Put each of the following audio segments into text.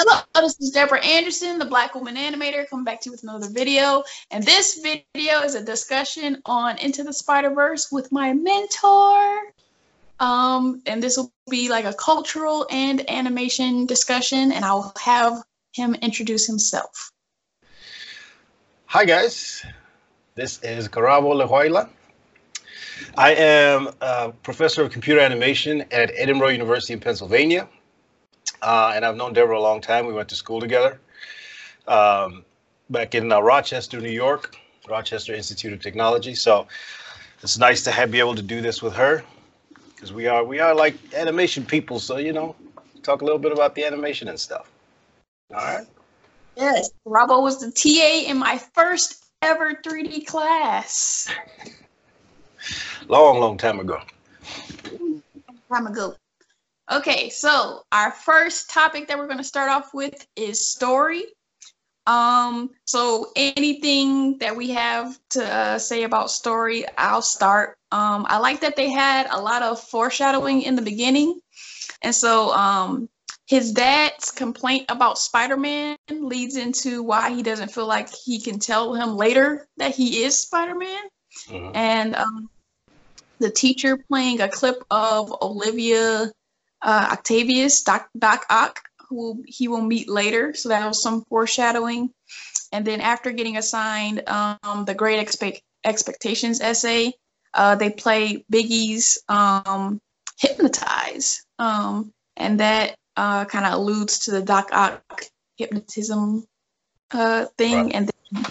Hello, this is Deborah Anderson, the Black Woman Animator, coming back to you with another video. And this video is a discussion on Into the Spider-Verse with my mentor. Um, and this will be like a cultural and animation discussion, and I'll have him introduce himself. Hi guys, this is Garabo Lehuayla. I am a professor of computer animation at Edinboro University in Pennsylvania. Uh, and I've known Deborah a long time. We went to school together um, back in uh, Rochester, New York, Rochester Institute of Technology. So it's nice to have, be able to do this with her because we are we are like animation people. So you know, talk a little bit about the animation and stuff. All right. Yes, Robo was the TA in my first ever 3D class. long, long time ago. Time ago. Okay, so our first topic that we're going to start off with is story. Um, so anything that we have to uh, say about story, I'll start. Um, I like that they had a lot of foreshadowing in the beginning, and so um, his dad's complaint about Spider-Man leads into why he doesn't feel like he can tell him later that he is Spider-Man, mm-hmm. and um, the teacher playing a clip of Olivia uh, Octavius, Doc, Doc Ock, who he will meet later. So that was some foreshadowing. And then after getting assigned um, the Great Expe- Expectations essay, uh, they play Biggie's um, Hypnotize. Um, and that uh, kind of alludes to the Doc Ock hypnotism uh, thing. Right. And then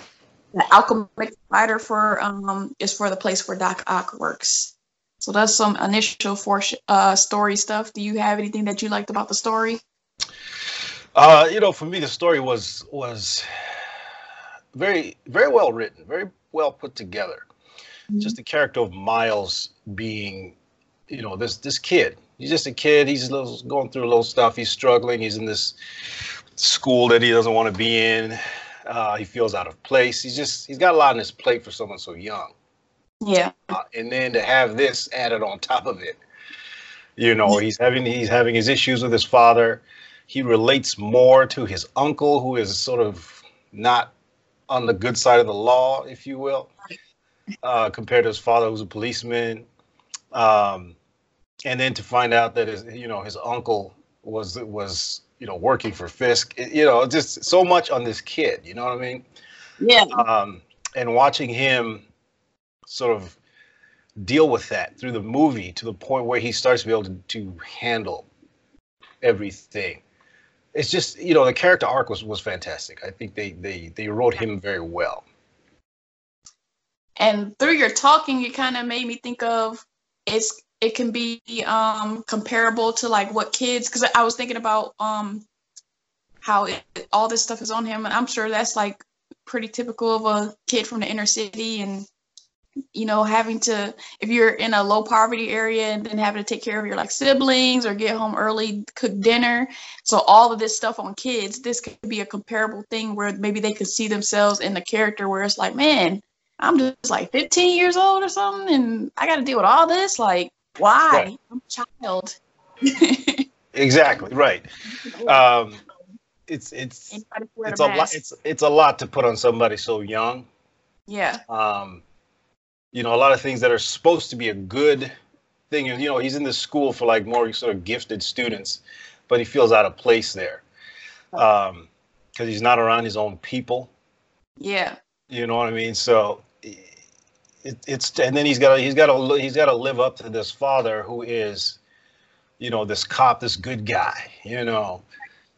the Alchemax spider for um, is for the place where Doc Ock works. So that's some initial for uh, story stuff. Do you have anything that you liked about the story? Uh, you know, for me, the story was was very very well written, very well put together. Mm-hmm. Just the character of Miles being, you know, this this kid. He's just a kid. He's little, going through a little stuff. He's struggling. He's in this school that he doesn't want to be in. Uh, he feels out of place. He's just he's got a lot on his plate for someone so young. Yeah. Uh, and then to have this added on top of it, you know, he's having he's having his issues with his father. He relates more to his uncle, who is sort of not on the good side of the law, if you will, uh, compared to his father, who's a policeman. Um, and then to find out that his, you know, his uncle was was you know working for Fisk. You know, just so much on this kid. You know what I mean? Yeah. Um, and watching him sort of deal with that through the movie to the point where he starts to be able to, to handle everything. It's just you know the character arc was was fantastic. I think they they they wrote him very well. And through your talking, it kind of made me think of it's it can be um comparable to like what kids because I was thinking about um how it, all this stuff is on him and I'm sure that's like pretty typical of a kid from the inner city and you know, having to if you're in a low poverty area and then having to take care of your like siblings or get home early, cook dinner. So all of this stuff on kids, this could be a comparable thing where maybe they could see themselves in the character where it's like, man, I'm just like 15 years old or something, and I got to deal with all this. Like, why? Right. I'm a child. exactly right. Um, it's it's it's a lot. It's it's a lot to put on somebody so young. Yeah. Um, you know, a lot of things that are supposed to be a good thing. You know, he's in this school for like more sort of gifted students, but he feels out of place there um, because he's not around his own people. Yeah. You know what I mean? So it, it's and then he's got to he's got to he's got to live up to this father who is, you know, this cop, this good guy. You know,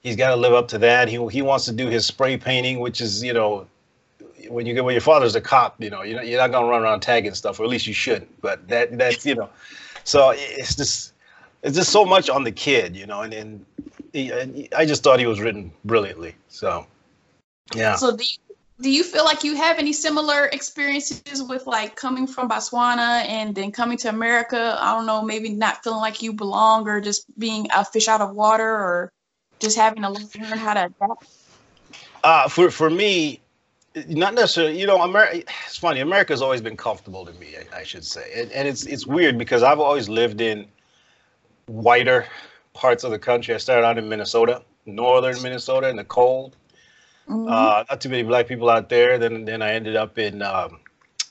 he's got to live up to that. He he wants to do his spray painting, which is you know when you get when your father's a cop, you know, you're not, you're not gonna run around tagging stuff, or at least you shouldn't. But that that's you know, so it's just it's just so much on the kid, you know, and and, he, and I just thought he was written brilliantly. So yeah. So do you, do you feel like you have any similar experiences with like coming from Botswana and then coming to America? I don't know, maybe not feeling like you belong or just being a fish out of water or just having to learn how to adapt? Uh, for for me, not necessarily you know america it's funny america's always been comfortable to me i, I should say and, and, it's it's weird because i've always lived in whiter parts of the country i started out in minnesota northern Minnesota in the cold. Mm-hmm. Uh, not too many black people out there. Then then I ended up in um,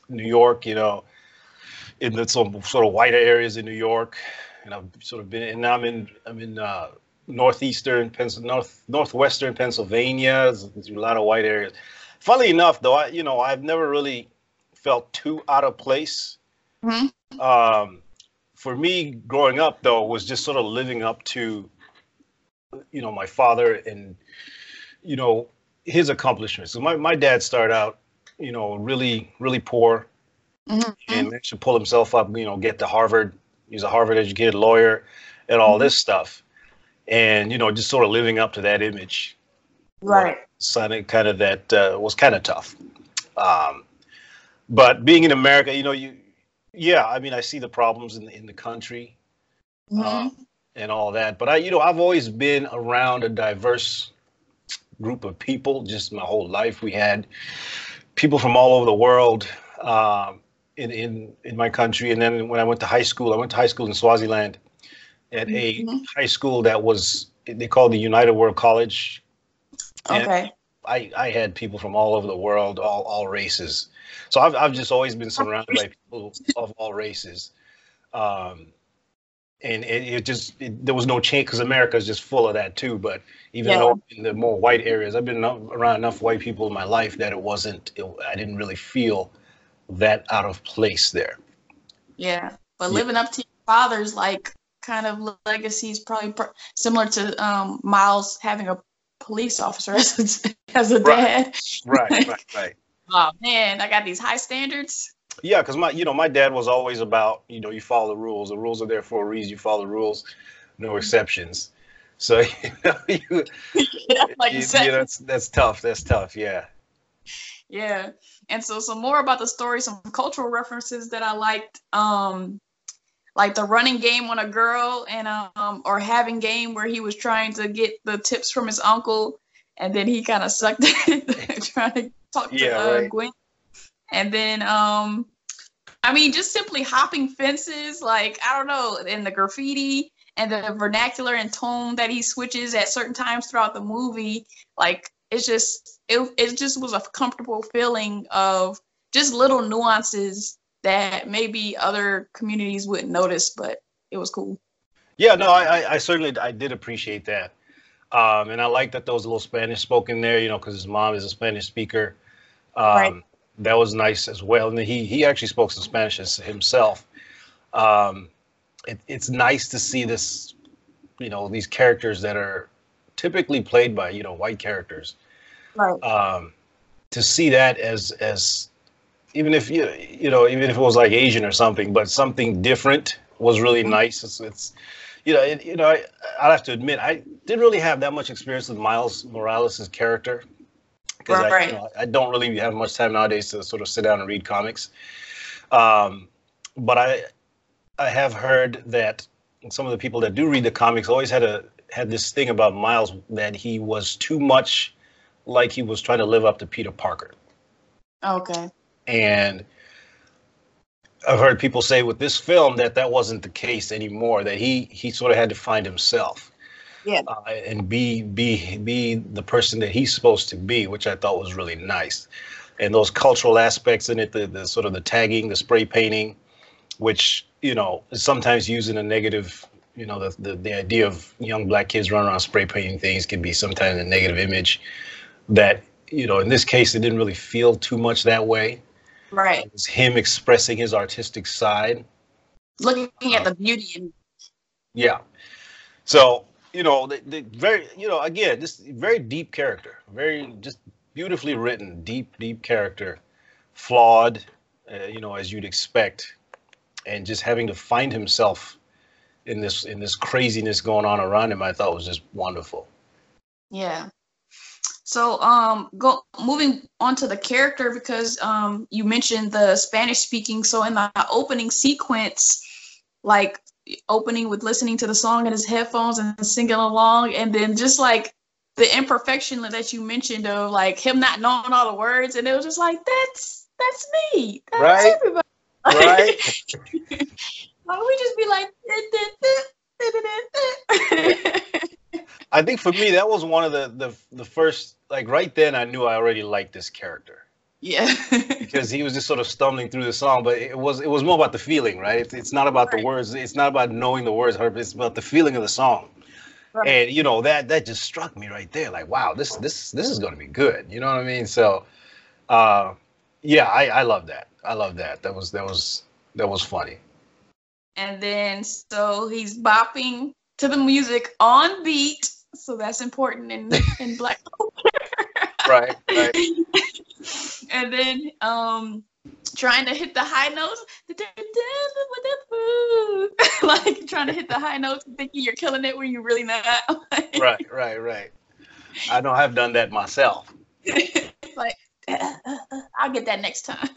New York. You know, in the some sort of whiter areas in New York, and I've sort of been. And now I'm in I'm in uh, northeastern Pennsylvania, north northwestern Pennsylvania. There's, there's, a lot of white areas. Funnily enough, though, I you know I've never really felt too out of place. Mm-hmm. Um, for me, growing up though, was just sort of living up to, you know, my father and, you know, his accomplishments. So my my dad started out, you know, really really poor, mm-hmm. and managed to pull himself up. You know, get to Harvard. He's a Harvard educated lawyer, and all mm-hmm. this stuff and you know just sort of living up to that image right something kind of that uh, was kind of tough um, but being in america you know you yeah i mean i see the problems in, in the country mm-hmm. uh, and all that but i you know i've always been around a diverse group of people just my whole life we had people from all over the world um, in, in in my country and then when i went to high school i went to high school in swaziland at a mm-hmm. high school that was they called the United World College. Okay. I, I had people from all over the world, all all races. So I've I've just always been surrounded by people of all races. Um, and it, it just it, there was no change because America is just full of that too. But even yeah. though in the more white areas, I've been around enough white people in my life that it wasn't. It, I didn't really feel that out of place there. Yeah, but living up to your father's like kind of legacy is probably pr- similar to um, Miles having a police officer as a, as a dad. Right, right, right, right. oh man, I got these high standards. Yeah, because my, you know, my dad was always about, you know, you follow the rules. The rules are there for a reason. You follow the rules, no exceptions. So, you know, you, yeah, like you, you know, that's that's tough. That's tough. Yeah. Yeah, and so some more about the story, some cultural references that I liked. Um, like the running game on a girl and um or having game where he was trying to get the tips from his uncle and then he kind of sucked it trying to talk yeah, to uh, right. Gwen. And then um I mean just simply hopping fences like I don't know in the graffiti and the vernacular and tone that he switches at certain times throughout the movie like it's just it, it just was a comfortable feeling of just little nuances that maybe other communities wouldn't notice, but it was cool. Yeah, no, I, I certainly I did appreciate that, um, and I like that there was a little Spanish spoken there, you know, because his mom is a Spanish speaker. Um, right. That was nice as well, and he he actually spoke some Spanish himself. Um, it, it's nice to see this, you know, these characters that are typically played by you know white characters. Right. Um, to see that as as even if you you know even if it was like Asian or something, but something different was really mm-hmm. nice. It's, it's you know it, you know I, I have to admit I didn't really have that much experience with Miles Morales' character because right, I, you know, I don't really have much time nowadays to sort of sit down and read comics. Um, but I I have heard that some of the people that do read the comics always had a had this thing about Miles that he was too much like he was trying to live up to Peter Parker. Okay. And I've heard people say with this film that that wasn't the case anymore. That he he sort of had to find himself, yeah, uh, and be be be the person that he's supposed to be, which I thought was really nice. And those cultural aspects in it, the, the sort of the tagging, the spray painting, which you know is sometimes used in a negative. You know, the, the the idea of young black kids running around spray painting things can be sometimes a negative image. That you know, in this case, it didn't really feel too much that way Right. It was him expressing his artistic side. Looking at the beauty in Yeah. So, you know, the, the very, you know, again, this very deep character, very just beautifully written, deep, deep character, flawed, uh, you know, as you'd expect, and just having to find himself in this in this craziness going on around him, I thought was just wonderful. Yeah. So um go moving on to the character because um you mentioned the Spanish speaking. So in the opening sequence, like opening with listening to the song in his headphones and singing along, and then just like the imperfection that you mentioned of like him not knowing all the words, and it was just like that's that's me. That's right. Everybody. Right. Why don't we just be like I think for me that was one of the the the first like right then I knew I already liked this character. Yeah. because he was just sort of stumbling through the song, but it was it was more about the feeling, right? It's, it's not about right. the words. It's not about knowing the words. It's about the feeling of the song. Right. And you know that that just struck me right there. Like, wow, this this this is going to be good. You know what I mean? So, uh, yeah, I I love that. I love that. That was that was that was funny. And then so he's bopping to the music on beat. So that's important in in Black right, right. and then um trying to hit the high notes. Like trying to hit the high notes thinking you're killing it when you're really not. Right right right. I know i've done that myself. Like uh, uh, uh, i'll get that next time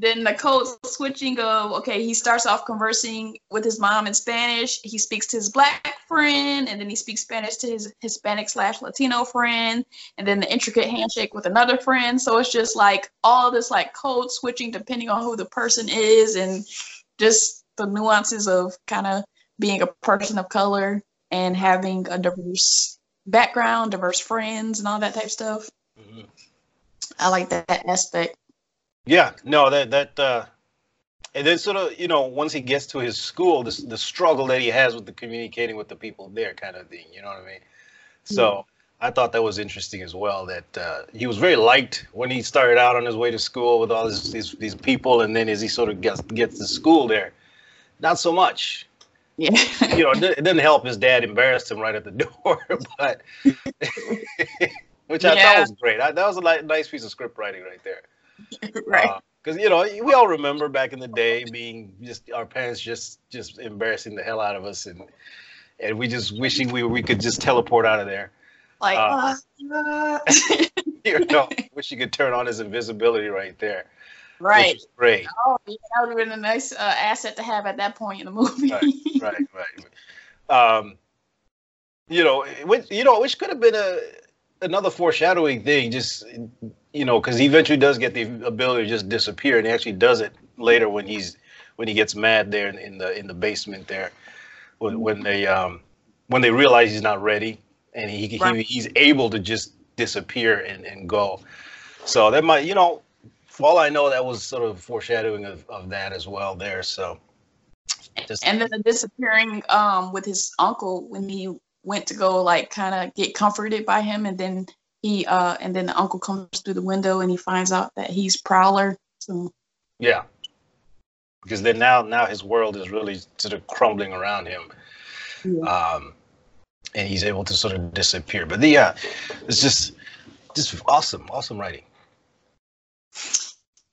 then the code switching of okay he starts off conversing with his mom in spanish. He speaks to his black friend and then he speaks spanish to his hispanic slash latino friend and then the intricate handshake with another friend. So it's just like all this like code switching depending on who the person is and just the nuances of kind of being a person of color and having a diverse background diverse friends and all that type of stuff. Mm-hmm. i like that aspect yeah, no, that that uh, and then sort of you know once he gets to his school, the the struggle that he has with the communicating with the people there, kind of thing. You know what I mean? So yeah. I thought that was interesting as well. That uh, he was very liked when he started out on his way to school with all this, these these people, and then as he sort of gets gets to school there, not so much. Yeah. you know, it, didn't help. His dad embarrassed him right at the door, but which I yeah. thought was great. I, that was a nice piece of script writing right there. right. Because uh, you know we all remember back in the day being just our parents just just embarrassing the hell out of us and and we just wishing we we could just teleport out of there. Like, uh, uh, you know, wish you could turn on his invisibility right there. Right. great. Oh, yeah, that would have been a nice uh, asset to have at that point in the movie. right, right, right. Um, you know, which you know, which could have been a another foreshadowing thing. Just you know, because he eventually does get the ability to just disappear, and he actually does it later when he's when he gets mad there in, in the in the basement there, when, when they um when they realize he's not ready, and he, right. he he's able to just disappear and, and go. So that might you know, for all I know, that was sort of foreshadowing of, of that as well there. So. Just, and then the disappearing um with his uncle when he went to go like kind of get comforted by him and then he uh and then the uncle comes through the window and he finds out that he's prowler so. Yeah. Because then now now his world is really sort of crumbling around him. Yeah. um and he's able to sort of disappear. But the yeah it's just just awesome awesome writing.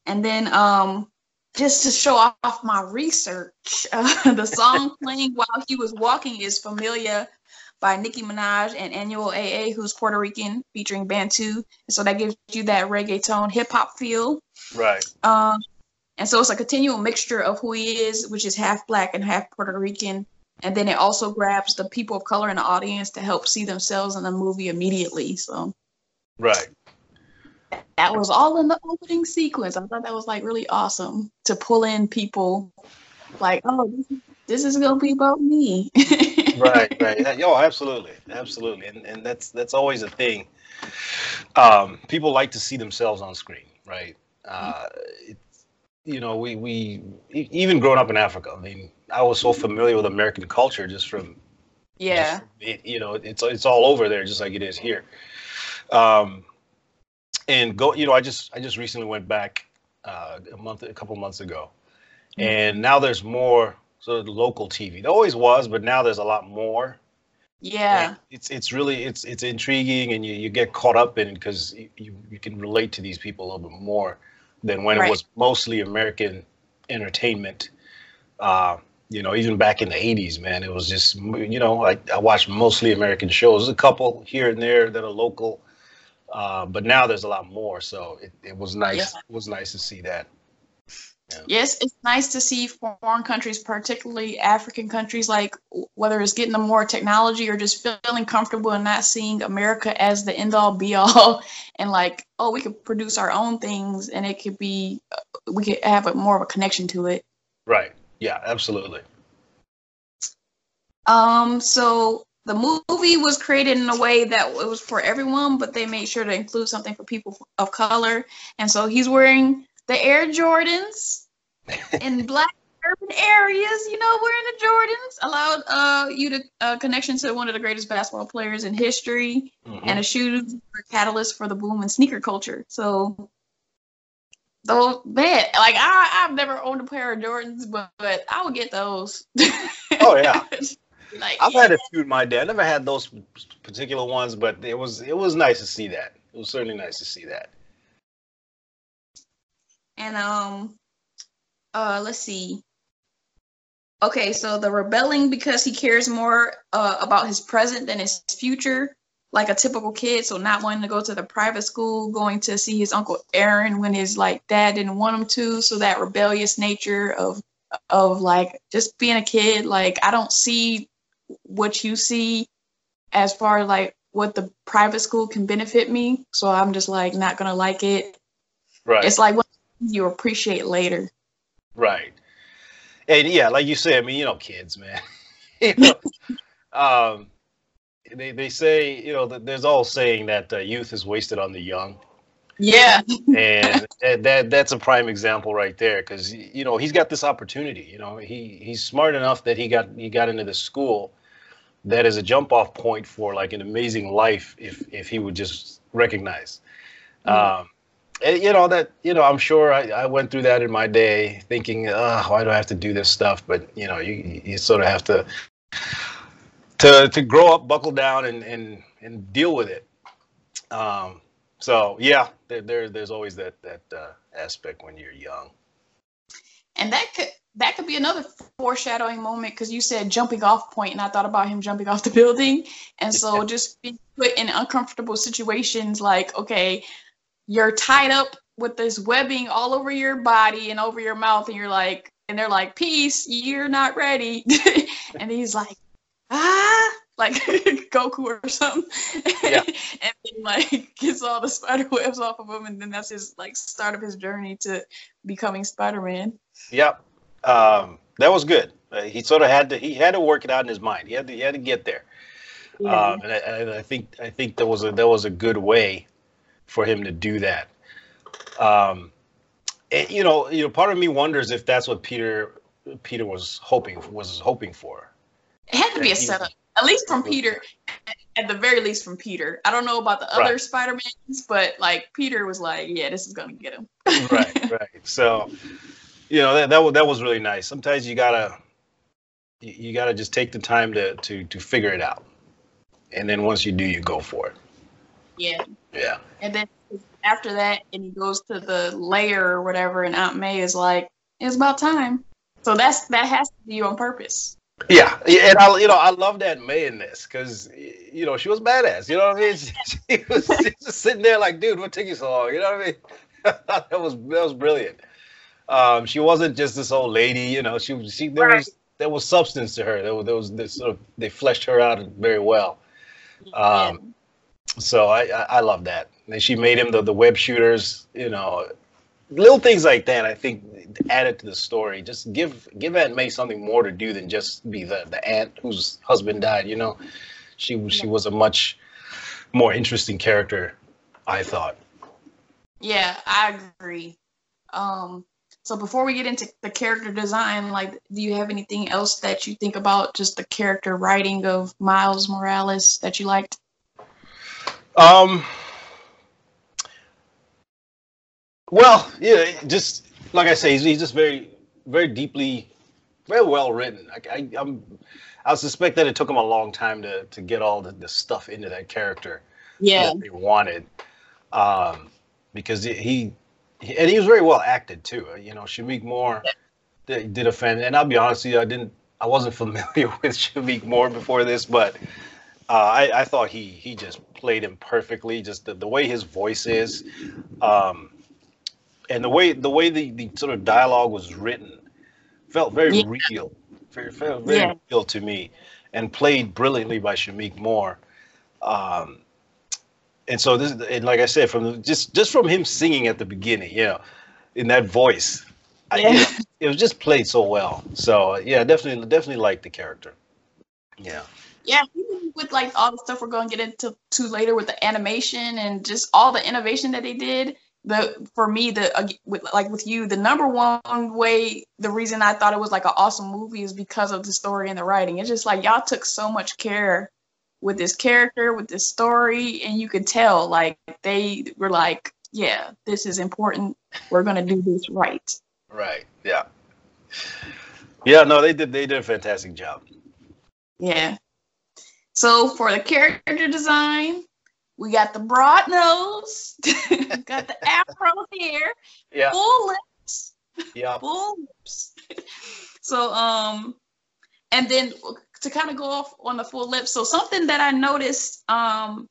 And then um just to show off my research uh, the song playing while he was walking is Familia by Nicki Minaj and Anuel AA, who's Puerto Rican, featuring Bantu. And so that gives you that reggaeton hip hop feel. Right. Um, and so it's a continual mixture of who he is, which is half black and half Puerto Rican. And then it also grabs the people of color in the audience to help see themselves in the movie immediately. So, right. That was all in the opening sequence. I thought that was like really awesome to pull in people like, oh, this is, this is gonna be about me. right, right. Yo, absolutely, absolutely, and and that's that's always a thing. Um, people like to see themselves on screen, right? Uh, it's, you know, we we even growing up in Africa. I mean, I was so familiar with American culture just from yeah. Just, it, you know, it's it's all over there, just like it is here. Um, and go, you know, I just I just recently went back uh, a month, a couple months ago, mm-hmm. and now there's more sort of local TV. There always was, but now there's a lot more. Yeah, and it's it's really it's it's intriguing, and you, you get caught up in because you, you can relate to these people a little bit more than when right. it was mostly American entertainment. Uh, you know, even back in the '80s, man, it was just you know I, I watched mostly American shows. There's a couple here and there that are local, uh, but now there's a lot more. So it, it was nice. Yeah. It was nice to see that. Yeah. Yes, it's nice to see foreign countries, particularly African countries, like whether it's getting them more technology or just feeling comfortable and not seeing America as the end all be all, and like, oh, we could produce our own things, and it could be, we could have a, more of a connection to it. Right. Yeah. Absolutely. Um, so the movie was created in a way that it was for everyone, but they made sure to include something for people of color. And so he's wearing the Air Jordans in black urban areas, you know, wearing the Jordans allowed uh, you to uh, connection to one of the greatest basketball players in history, mm-hmm. and a shoe catalyst for the boom in sneaker culture. So, those man, like I, I've never owned a pair of Jordans, but, but I would get those. Oh yeah. like, I've had a few in my day. I never had those particular ones, but it was it was nice to see that. It was certainly nice to see that. And um, uh, let's see. Okay, so the rebelling because he cares more uh, about his present than his future, like a typical kid. So not wanting to go to the private school, going to see his uncle Aaron when his like dad didn't want him to. So that rebellious nature of of like just being a kid. Like I don't see what you see as far as like what the private school can benefit me. So I'm just like not gonna like it. Right. It's like what you appreciate later. Right. And yeah, like you said, I mean, you know, kids, man. you know, um, they they say, you know, there's all saying that uh, youth is wasted on the young. Yeah. and that that's a prime example right there, because you know he's got this opportunity. You know, he he's smart enough that he got he got into the school that is a jump off point for like an amazing life if if he would just recognize. Mm-hmm. Um, you know that you know i'm sure I, I went through that in my day thinking oh, why do i have to do this stuff? But you know you, you sort of have to to to grow up buckle down and and, and deal with it. Um, so yeah there, there there's always that that uh, aspect when you're young. And that could that could be another foreshadowing moment because you said jumping off point and i thought about him jumping off the building. And so just being put in uncomfortable situations like okay you're tied up with this webbing all over your body and over your mouth and you're like and they're like peace you're not ready. And he's like ah like goku or something. Yeah. and then like gets all the spider webs off of him and then that's his like start of his journey to becoming spider-man. Yep. Um, that was good. Uh, he sort of had to he had to work it out in his mind. He had to he had to get there. Yeah. um, and, I, and I think i think there was a there was a good way for him to do that. Um, and, you know, you know, part of me wonders if that's what Peter Peter was hoping was hoping for. It had to be a setup, at least from Peter. At the very least, from Peter. I don't know about the other right. Spider Mans, but like Peter was like, "Yeah, this is gonna get him." right, right. So, you know, that that was, that was really nice. Sometimes you gotta you gotta just take the time to to to figure it out, and then once you do, you go for it. Yeah. Yeah. And then after that, and he goes to the lair or whatever, and Aunt May is like, "It's about time." So that's that has to be on purpose. Yeah, and I, you know, I love that May in this because, you know, she was badass. You know what I mean? She, she was just sitting there like, dude, what took you so long? You know what I mean? that was that was brilliant. Um, she wasn't just this old lady. You know, she was she there right. was there was substance to her. There was there was this sort of they fleshed her out very well. Um, so I, I, I love that. And she made him the, the web shooters, you know, little things like that. I think added to the story. Just give give Aunt May something more to do than just be the the aunt whose husband died. You know, she she was a much more interesting character. I thought. Yeah, I agree. Um, so before we get into the character design, like, do you have anything else that you think about just the character writing of Miles Morales that you liked? Um. Well, yeah, just like I say, he's, he's just very, very deeply, very well written. I, I, am I suspect that it took him a long time to to get all the, the stuff into that character. Yeah, that they wanted, um, because he, he, and he was very well acted too. You know, Shameik Moore did, did a fan, and I'll be honest with you, I didn't, I wasn't familiar with Shameik Moore before this, but uh, I, I thought he he just played him perfectly. Just the, the way his voice is, um, and the way the way the, the sort of dialogue was written felt very yeah. real, very, felt very yeah. real to me, and played brilliantly by Shameik Moore. Um, and so this, and like I said, from the, just just from him singing at the beginning, you know, in that voice, yeah. I, you know, it was just played so well. So yeah, definitely definitely liked the character. Yeah. Yeah, with like all the stuff we're going to get into to later with the animation and just all the innovation that they did. The for me the uh, with like with you the number one way the reason I thought it was like an awesome movie is because of the story and the writing. It's just like y'all took so much care with this character with this story and you could tell like they were like yeah this is important we're gonna do this right Right. Yeah. Yeah. No, they did. They did a fantastic job. Yeah. So for the character design, we got the broad nose, got the afro hair, Yeah. full lips, Yeah. full lips. so um, and then to kind of go off on the full lips. So something that I noticed um,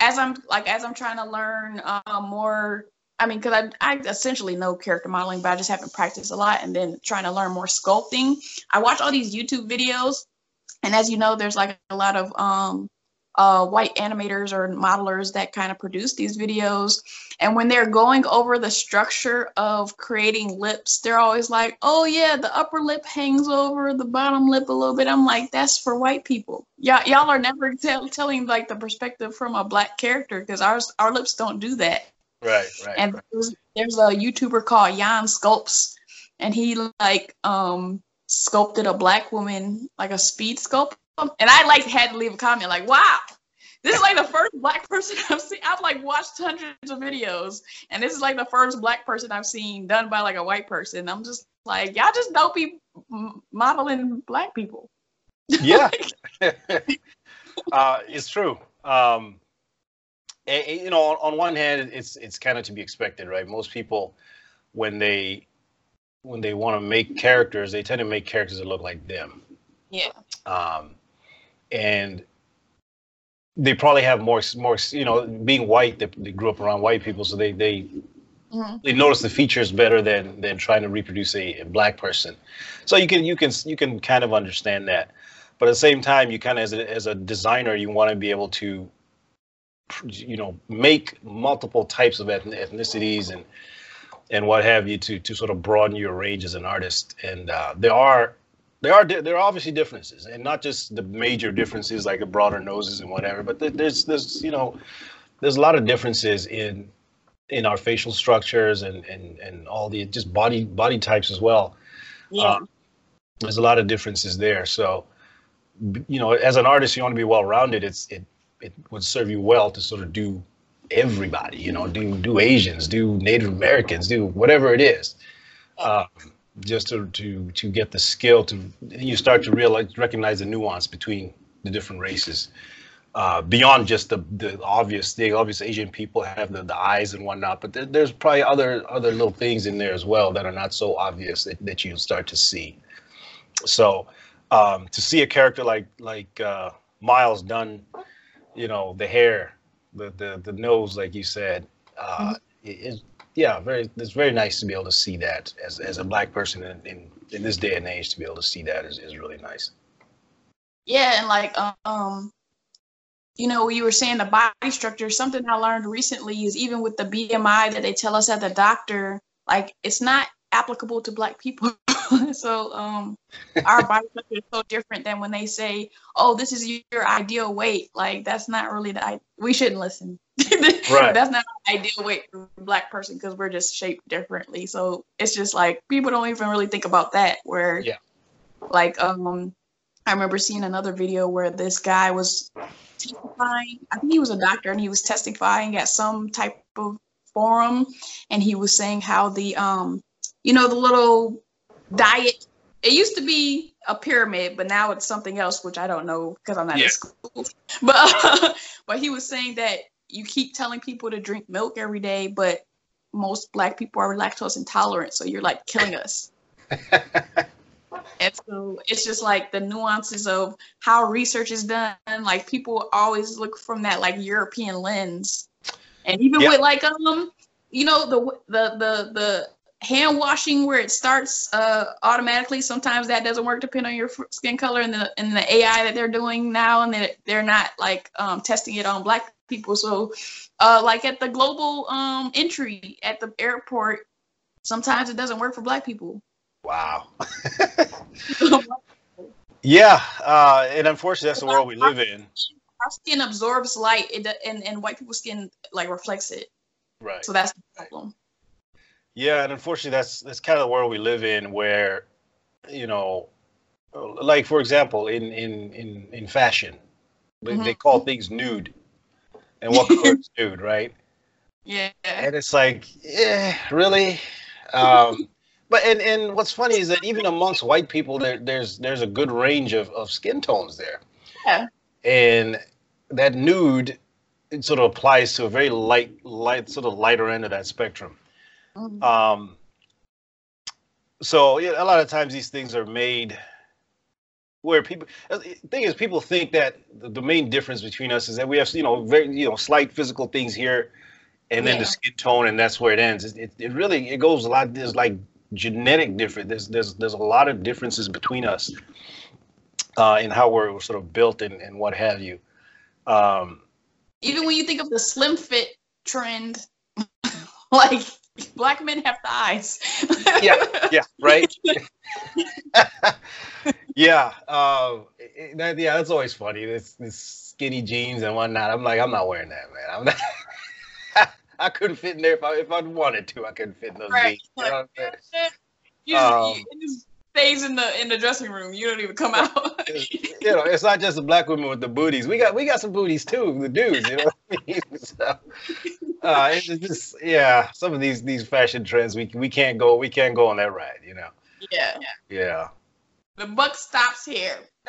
as I'm like as I'm trying to learn uh, more. I mean, because I, I essentially know character modeling, but I just haven't practiced a lot. And then trying to learn more sculpting. I watch all these YouTube videos and as you know there's like a lot of um uh, white animators or modelers that kind of produce these videos and when they're going over the structure of creating lips they're always like oh yeah the upper lip hangs over the bottom lip a little bit i'm like that's for white people y'all, y'all are never tell, telling like the perspective from a black character because ours our lips don't do that Right. Right. and right. there's, there's a YouTuber called Jan Sculpts, and he like um sculpted a black woman like a speed sculpt, and I like had to leave a comment like, "Wow, this is like the first black person I've seen." I've like watched hundreds of videos, and this is like the first black person I've seen done by like a white person. I'm just like, y'all just don't be modeling black people. yeah. uh, it's true. Um, you know, on one hand, it's it's kind of to be expected, right? Most people, when they when they want to make characters, they tend to make characters that look like them. Yeah. um, and they probably have more more you know being white they, they grew up around white people so they they Mhm. they notice the features better than than trying to reproduce a, a black person so you can you can you can kind of understand that but at the same time you kind of as a, as a designer you want to be able to you know make multiple types of ethnicities and and what have you to to sort of broaden your range as an artist. And uh, there are there are there are obviously differences and not just the major differences like the broader noses and whatever but there- there's there's you know there's a lot of differences in in our facial structures and and and all the just body body types as well. Yeah. Uh, there's a lot of differences there. So you know as an artist you want to be well rounded it's it it would serve you well to sort of do everybody you know do do asians do native americans do whatever it is um, just to to to get the skill to you start to realize recognize the nuance between the different races uh, beyond just the the obvious the obvious asian people have the, the eyes and whatnot but there, there's probably other other little things in there as well that are not so obvious that, that you start to see. So um, to see a character like like uh, miles done you know the hair the the, the nose like you said uh, it is yeah very it's very nice to be able to see that as, as a black person in, in in this day and age to be able to see that is, is really nice Yeah, and like um, you know, you were saying the body structure. Something I learned recently is even with the BMI that they tell us at the doctor, like it's not applicable to Black people. so um, our body structure is so different than when they say, "Oh, this is your ideal weight." Like that's not really the. I- We shouldn't listen. Right. That's not ideal weight for a Black person because we're just shaped differently. So it's just like people don't even really think about that. Where Yeah. like um I remember seeing another video where this guy was testifying. I think he was a doctor and he was testifying at some type of forum and he was saying how the um you know the little diet it used to be a pyramid but now it's something else which I don't know because I'm not Yeah. in school. But but he was saying that you keep telling people to drink milk every day but most black people are lactose intolerant so you're like killing us. And so it's just like the nuances of how research is done. Like people always look from that like European lens, and even Yeah. with like um, you know the the the the hand washing where it starts uh automatically. Sometimes that doesn't work depending on your skin color and the and the AI that they're doing now, and that they're not like um testing it on black people. So, uh, like at the global um entry at the airport, sometimes it doesn't work for black people. wow Yeah, uh, and unfortunately, that's the world we live in. Our skin absorbs light, and and white people's skin like reflects it. Right. So that's the problem. Yeah, and unfortunately, that's that's kind of the world we live in, where, you know, like for example, in in in in fashion, they, Mhm. they call things nude, and what color is nude, right? Yeah. And it's like, yeah, really. Um, but and and what's funny is that even amongst white people, there there's there's a good range of of skin tones there. Yeah. And that nude, it sort of applies to a very light light sort of lighter end of that spectrum. Mhm. Um, so yeah, a lot of times these things are made where people. uh, thing is, people think that the, main difference between us is that we have you know very you know slight physical things here, and then Yeah. the skin tone, and that's where it ends. It, it, it really it goes a lot. There's like genetic different. There's there's there's a lot of differences between us uh, in how we're sort of built and, and what have you. Um, Even when you think of the slim fit trend, like black men have thighs. Yeah, yeah, right. yeah, uh, that, yeah, that's always funny. This, this skinny jeans and whatnot. I'm like, I'm not wearing that, man. I'm not. I couldn't fit in there if I if I wanted to. I couldn't fit in those Right. jeans. You know what I'm? You you- it just stays in the in the dressing room. You don't even come out. you know, it's not just the black women with the booties. We got we got some booties too, the dudes. You know, I mean? so, uh, it's just yeah. Some of these these fashion trends, we we can't go we can't go on that ride. You know. yeah. Yeah. The buck stops here.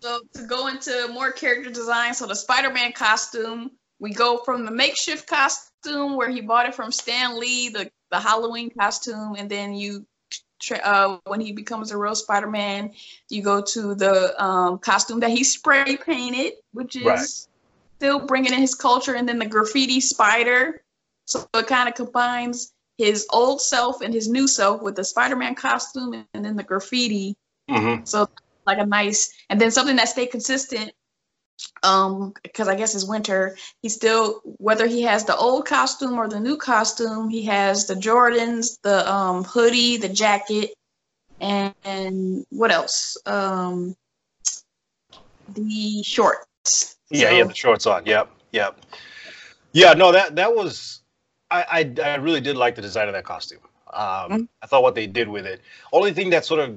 so to go into more character design, so the Spider-Man costume, we go from the makeshift costume where he bought it from Stan Lee, the the Halloween costume, and then you uh, when he becomes a real Spider-Man, you go to the um, costume that he spray painted, which is Right. still bringing in his culture, and then the graffiti spider. So it kind of combines his old self and his new self with the Spider-Man costume and then the graffiti. hmm So like a nice, and then something that stayed consistent. Um, because I guess it's winter. He still, whether he has the old costume or the new costume, he has the Jordans, the um hoodie, the jacket, and, and what else? Um, the shorts. Yeah, So- had the shorts on. Yep, yep. Yeah, no, that that was. I, I I really did like the design of that costume. Um, Mhm. I thought what they did with it. Only thing that sort of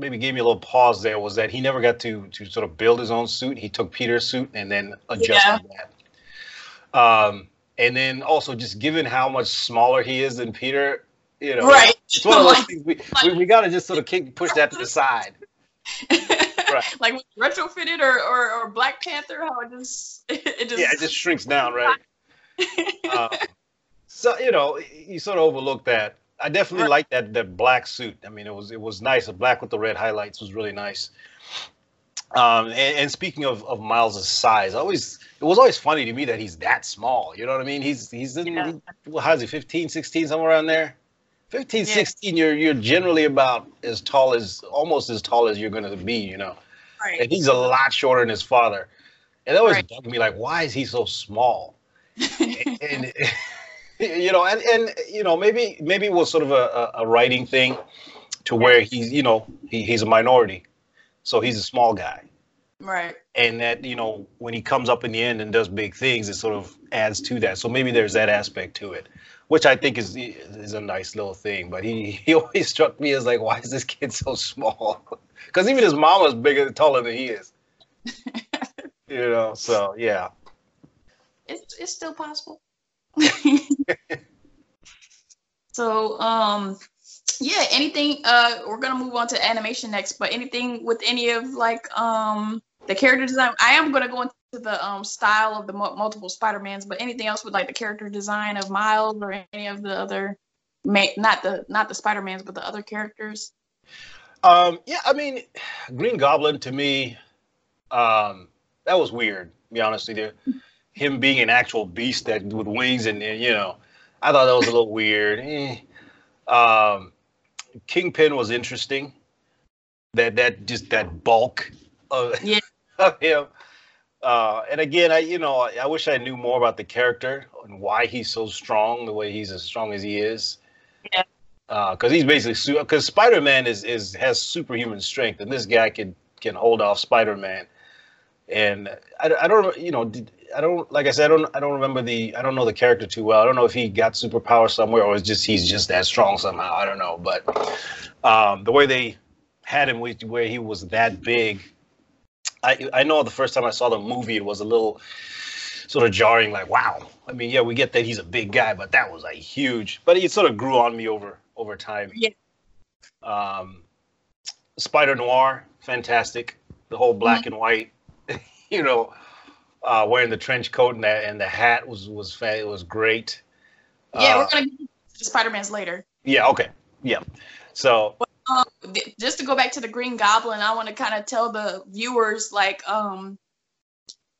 maybe gave me a little pause there was that he never got to to sort of build his own suit. He took Peter's suit and then adjusted that. Um, and then also just given how much smaller he is than Peter, you know, Right. it's one of those things we, we, we got to just sort of kick, push that to the side. like retrofitted or, or or Black Panther, how it just it just, yeah, it just shrinks down, right? um, so you know, you sort of overlook that. I definitely Right. like that that black suit. I mean, it was it was nice. The black with the red highlights was really nice. Um, and, and speaking of, of Miles' size, always it was always funny to me that he's that small. You know what I mean? He's he's in Yeah. he, how's he 15, 16, somewhere around there. 15, Yeah. 16, you're you're generally about as tall as almost as tall as you're gonna be, you know. right. And he's a lot shorter than his father. And that always Right. bugged me like, why is he so small? and you know, and and you know, maybe maybe it was sort of a, a, writing thing to where he's you know he, he's a minority, so he's a small guy, right. and that you know when he comes up in the end and does big things, it sort of adds to that. So maybe there's that aspect to it, which I think is is a nice little thing. But he he always struck me as like, why is this kid so small? Because even his mama's bigger, taller than he is. you know, so yeah. It's it's still possible. so um yeah, anything uh we're gonna move on to animation next, but anything with any of like um the character design I am gonna go into the um style of the mu- multiple Spider-Mans, but anything else with like the character design of Miles or any of the other ma- not the not the Spider-Mans but the other characters. Um, yeah, I mean, Green Goblin to me, um, that was weird. To be honest with you, him being an actual beast that with wings and, and you know, I thought that was a little weird. Eh. Um, Kingpin was interesting. That that just that bulk of, Yeah. of him. Uh, and again, I you know I, I wish I knew more about the character and why he's so strong, the way he's as strong as he is. Yeah. because uh, he's basically because Spider Man is is has superhuman strength, and this guy can can hold off Spider Man. And I, I don't you know I don't like I said I don't I don't remember the I don't know the character too well. I don't know if he got superpower somewhere or it's just he's just that strong somehow. I don't know, but um, the way they had him where he was that big, I I know the first time I saw the movie it was a little sort of jarring. Like wow, I mean yeah we get that he's a big guy, but that was like huge. But it sort of grew on me over over time. Yeah. Um, Spider Noir, fantastic. The whole black mm-hmm. and white, you know, uh, wearing the trench coat and the, and the hat was was it was great. Yeah, uh, we're gonna get to Spider Man's later. Yeah. Okay. Yeah. So. um, just to go back to the Green Goblin, I want to kind of tell the viewers, like, um,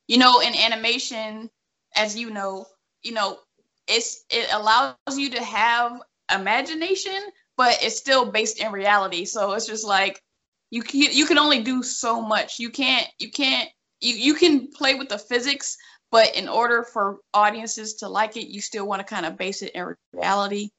you know, in animation, as you know, you know, it's it allows you to have imagination, but it's still based in reality. So it's just like you can you can only do so much. You can't you can't you, you can play with the physics, but in order for audiences to like it, you still want to kind of base it in reality.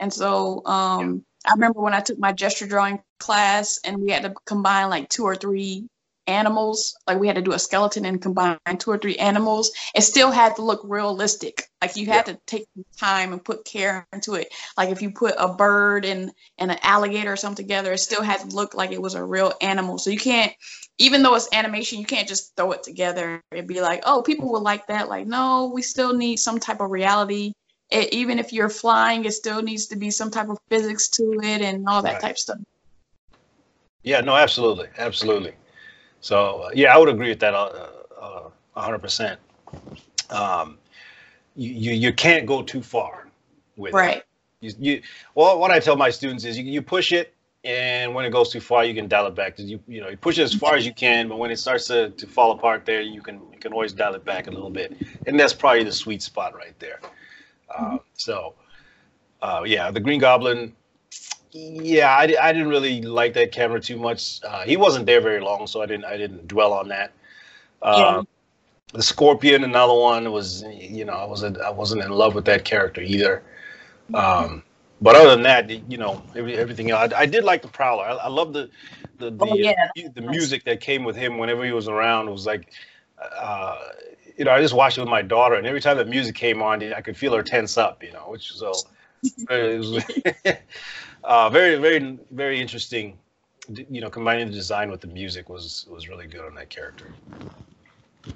And so um, I remember when I took my gesture drawing class and we had to combine like two or three animals like we had to do a skeleton and combine two or three animals. It still had to look realistic. Like you had yeah. to take time and put care into it. Like if you put a bird and and an alligator or something together it still had to look like it was a real animal. So you can't even though it's animation you can't just throw it together and be like oh people will like that. Like no we still need some type of reality. It, even if you're flying it still needs to be some type of physics to it and all that right. type stuff. Yeah no absolutely. Absolutely so uh, yeah, I would agree with that uh, uh, hundred percent. Um, you, you you can't go too far with right. It. You, you well, what I tell my students is you, you push it, and when it goes too far, you can dial it back. You you know you push it as far as you can, but when it starts to, to fall apart, there you can you can always dial it back a little bit, and that's probably the sweet spot right there. Mm-hmm. so, uh, yeah, the Green Goblin yeah, I, I didn't really like that camera too much. Uh, he wasn't there very long, so I didn't I didn't dwell on that. Uh, yeah. The Scorpion, another one was you know I wasn't I wasn't in love with that character either. Um, but other than that, you know every, everything else, I, I, did like the Prowler. I, I love the the the, oh, yeah. uh, the music that came with him whenever he was around. It was like. Uh, you know, I just watched it with my daughter, and every time the music came on, I could feel her tense up. You know, which so uh, very, very, very interesting. You know, combining the design with the music was was really good on that character.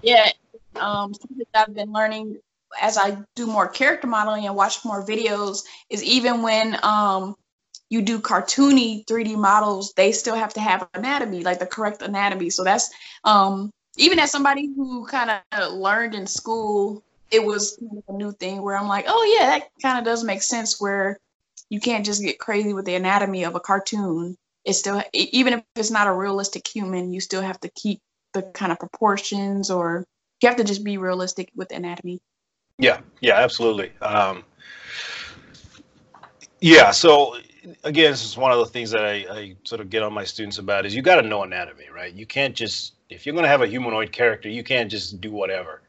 Yeah, um, something I've been learning as I do more character modeling and watch more videos is even when um, you do cartoony 3D models, they still have to have anatomy, like the correct anatomy. So that's um, even as somebody who kind of learned in school, it was a new thing where I'm like, oh yeah, that kind of does make sense. Where you can't just get crazy with the anatomy of a cartoon. It's still even if it's not a realistic human, you still have to keep the kind of proportions, or you have to just be realistic with anatomy. Yeah, yeah, absolutely. Um, yeah, so again, this is one of the things that I, I sort of get on my students about is you got to know anatomy, right? You can't just if you're going to have a humanoid character, you can't just do whatever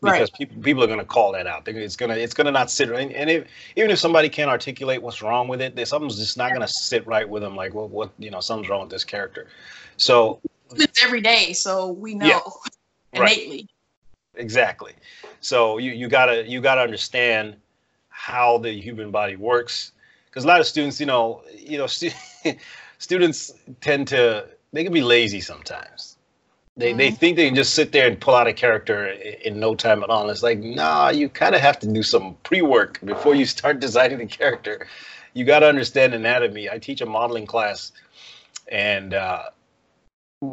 because right. people people are going to call that out. It's gonna it's gonna not sit right. And if, even if somebody can't articulate what's wrong with it, something's just not going to sit right with them. Like, well, what you know, something's wrong with this character. So it's every day, so we know yeah, innately. Right. Exactly. So you you gotta you gotta understand how the human body works because a lot of students, you know, you know, stu- students tend to they can be lazy sometimes they, mm-hmm. they think they can just sit there and pull out a character in, no time at all. And it's like, nah, you kind of have to do some pre work before you start designing the character. You got to understand anatomy. I teach a modeling class, and uh,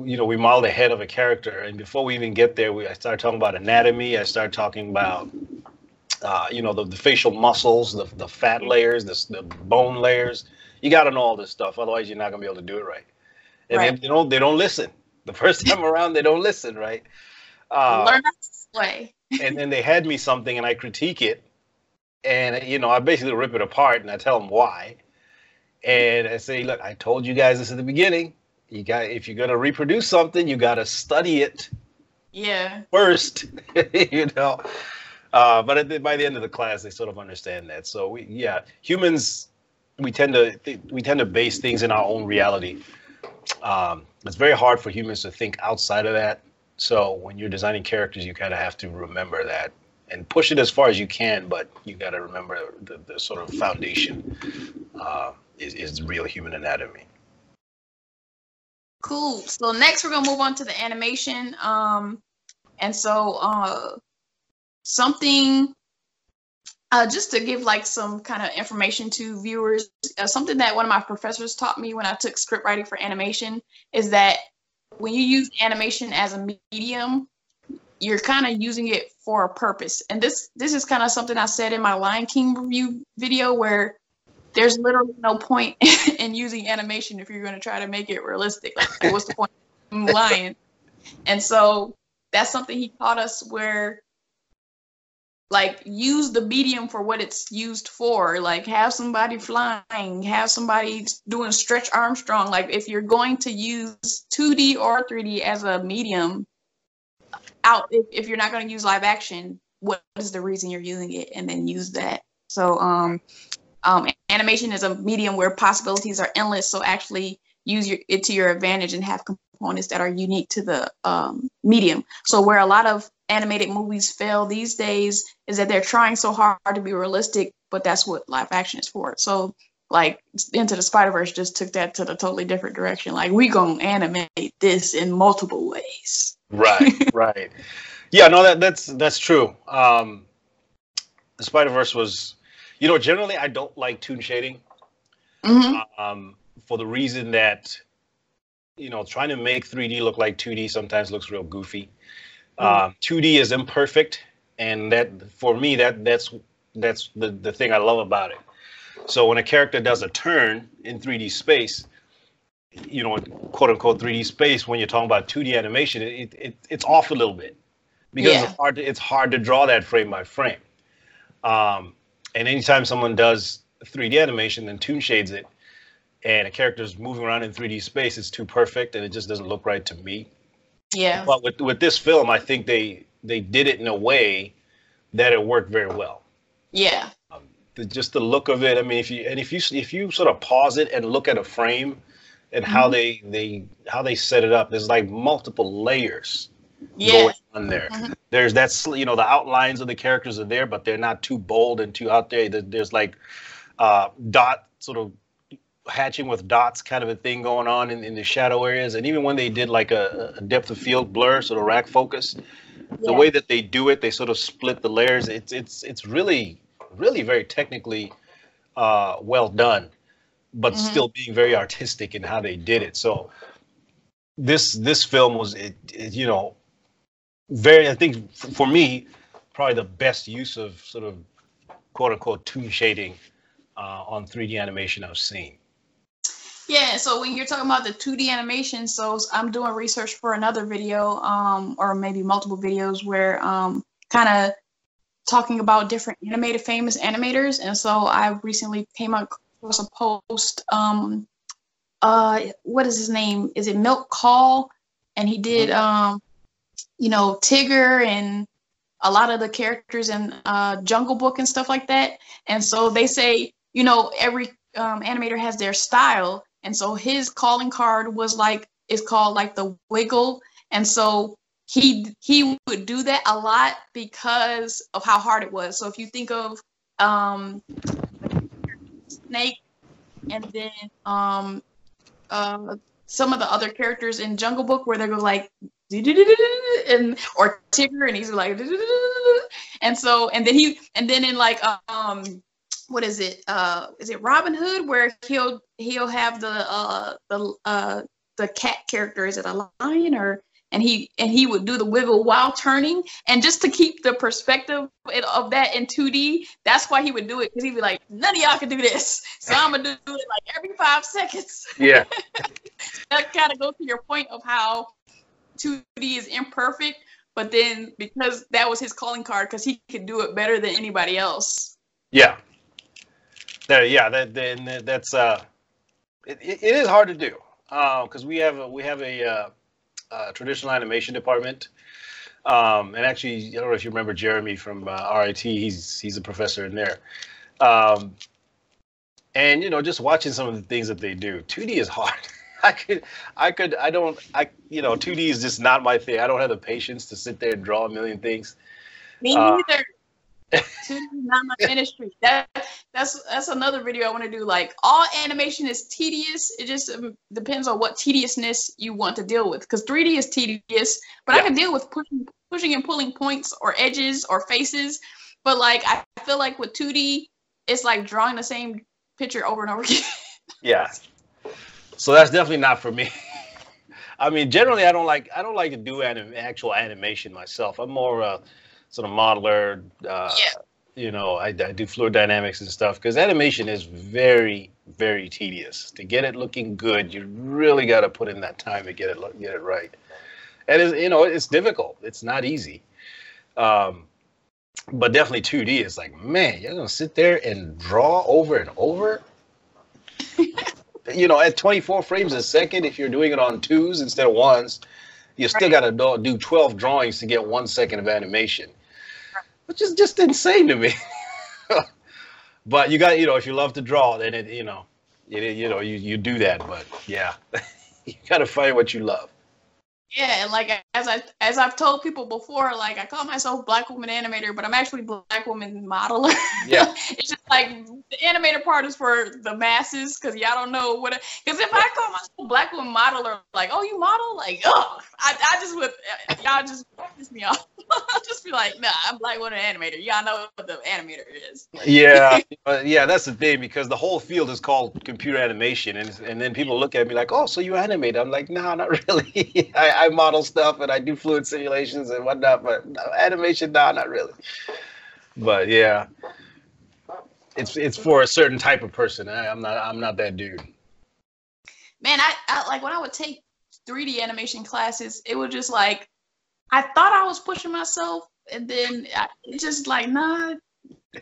you know we model the head of a character. And before we even get there, we I start talking about anatomy. I start talking about uh, you know the, the facial muscles, the the fat layers, the, the bone layers. You got to know all this stuff, otherwise you're not gonna be able to do it right. And right. They, they don't they don't listen the first time around, they don't listen, right? Uh, Learn this way. and then they had me something, and I critique it, and you know, I basically rip it apart, and I tell them why, and I say, look, I told you guys this at the beginning. You got if you're gonna reproduce something, you got to study it. Yeah. First, you know. Uh, but the, by the end of the class, they sort of understand that. So we, yeah, humans we tend to we tend to base things in our own reality. Um, it's very hard for humans to think outside of that. So when you're designing characters, you kind of have to remember that and push it as far as you can. But you got to remember the, the sort of foundation uh, is is real human anatomy. Cool. So next we're gonna move on to the animation. Um, and so uh, something uh, just to give like some kind of information to viewers, uh, something that one of my professors taught me when I took script writing for animation is that when you use animation as a medium, you're kind of using it for a purpose. And this this is kind of something I said in my Lion King review video where there's literally no point in using animation if you're going to try to make it realistic. Like, what's the point of lion? And so that's something he taught us where like use the medium for what it's used for. Like have somebody flying have somebody doing stretch armstrong. Like if you're going to use 2d or 3d as a medium out if, if you're not going to use live action what is the reason you're using it? And then use that. So um um, animation is a medium where possibilities are endless. So actually use your, it to your advantage and have components that are unique to the um, medium. So where a lot of animated movies fail these days is that they're trying so hard to be realistic, but that's what live action is for. So like into the Spider Verse just took that to the totally different direction. Like we gonna animate this in multiple ways. Right, right. Yeah, no, that that's that's true. Um, the Spider Verse was you know, generally I don't like toon shading mm-hmm. um, for the reason that, you know, trying to make 3D look like 2D sometimes looks real goofy. Mm-hmm. Um, 2D is imperfect, and that for me that that's that's the the thing I love about it. So when a character does a turn in 3D space, you know, quote unquote 3D space, when you're talking about 2D animation, it, it it's off a little bit because yeah. it's hard to, it's hard to draw that frame by frame. Um, and anytime someone does 3D animation and toon shades it, and a character is moving around in 3D space, it's too perfect and it just doesn't look right to me. Yeah. But with with this film, I think they they did it in a way that it worked very well. Yeah. Um, the, just the look of it. I mean, if you and if you if you sort of pause it and look at a frame and mm-hmm. how they they how they set it up, there's like multiple layers yeah. going on there. Mm-hmm. There's that's you know the outlines of the characters are there, but they're not too bold and too out there. There's like uh, dot sort of hatching with dots kind of a thing going on in, in the shadow areas. And even when they did like a, a depth of field blur, sort of rack focus, yeah. the way that they do it, they sort of split the layers. It's it's it's really really very technically uh, well done, but mm-hmm. still being very artistic in how they did it. So this this film was it, it you know very, I think for me, probably the best use of sort of quote unquote toon shading uh, on 3D animation I've seen. Yeah, so when you're talking about the 2D animation, so I'm doing research for another video, um, or maybe multiple videos where um, kind of talking about different animated famous animators. And so I recently came across a post. Um, uh, what is his name? Is it Milt Kahl? And he did mm-hmm. um, you know, Tigger and a lot of the characters in uh, Jungle Book and stuff like that. And so they say, you know, every um, animator has their style. And so his calling card was like, it's called like the wiggle. And so he he would do that a lot because of how hard it was. So if you think of um, Snake and then um, uh, some of the other characters in Jungle Book where they go like and or Tigger, and he's like, and so and then he and then in like um what is it uh is it Robin Hood where he'll he'll have the uh the uh the cat character is it a lion or and he and he would do the wiggle while turning and just to keep the perspective of that in 2d that's why he would do it because he'd be like none of y'all can do this so i'm gonna do it like every five seconds yeah that kind of goes to your point of how 2D is imperfect, but then because that was his calling card, because he could do it better than anybody else. Yeah. There, yeah, that then that's uh, it, it is hard to do because uh, we have a, we have a, uh, a traditional animation department. Um, and actually, I don't know if you remember Jeremy from uh, RIT. He's he's a professor in there. Um, and you know, just watching some of the things that they do. 2D is hard. I could, I could, I don't, I, you know, 2D is just not my thing. I don't have the patience to sit there and draw a million things. Me uh, neither. 2D not my ministry. That that's that's another video I want to do. Like all animation is tedious. It just um, depends on what tediousness you want to deal with. Because 3D is tedious, but yeah. I can deal with pushing, pushing and pulling points or edges or faces. But like I feel like with 2D, it's like drawing the same picture over and over again. yeah. So that's definitely not for me. I mean, generally, I don't like I don't like to do anim- actual animation myself. I'm more a sort of modeler. Uh, yeah. You know, I, I do fluid dynamics and stuff because animation is very, very tedious. To get it looking good, you really got to put in that time to get it get it right. And it's, you know, it's difficult. It's not easy. Um, but definitely 2D is like, man, you're gonna sit there and draw over and over. you know, at 24 frames a second, if you're doing it on twos instead of ones, you still got to do 12 drawings to get one second of animation, which is just insane to me. but you got, you know, if you love to draw, then it, you know, it, you know, you, you do that. But yeah, you got to find what you love. Yeah, and like as I as I've told people before, like I call myself Black Woman Animator, but I'm actually Black Woman Modeler. Yeah, it's just like the animator part is for the masses because y'all don't know what. Because if I call myself Black Woman Modeler, like oh you model, like oh I, I just would uh, y'all just piss me off. I'll just be like, nah, I'm Black Woman Animator. Y'all know what the animator is. Yeah, yeah, that's the thing because the whole field is called computer animation, and and then people look at me like, oh, so you animate? I'm like, no, nah, not really. I, I model stuff and I do fluid simulations and whatnot, but animation, nah, not really. But yeah, it's it's for a certain type of person. I, am not I'm not that dude. Man, I, I like when I would take 3D animation classes, it was just like I thought I was pushing myself, and then I, it's just like nah.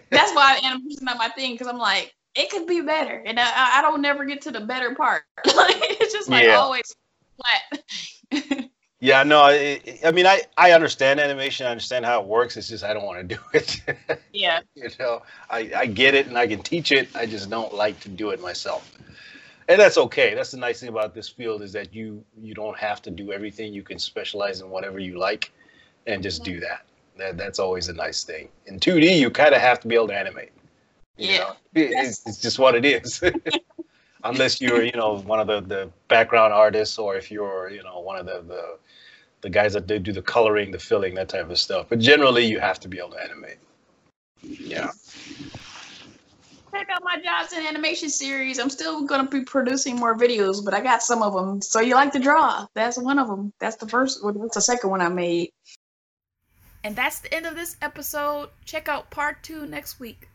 That's why animation not my thing because I'm like it could be better, and I, I don't never get to the better part. like it's just like yeah. always flat. Yeah, no, I, I mean, I, I understand animation. I understand how it works. It's just I don't want to do it. Yeah. you know, I, I get it and I can teach it. I just don't like to do it myself. And that's okay. That's the nice thing about this field is that you you don't have to do everything. You can specialize in whatever you like, and just do that. That that's always a nice thing. In 2D, you kind of have to be able to animate. You yeah. It's, it's just what it is. Unless you're, you know, one of the, the background artists, or if you're, you know, one of the, the the guys that they do the coloring, the filling, that type of stuff. But generally, you have to be able to animate. Yeah. Check out my jobs in animation series. I'm still going to be producing more videos, but I got some of them. So you like to draw? That's one of them. That's the first. Well, that's the second one I made. And that's the end of this episode. Check out part two next week.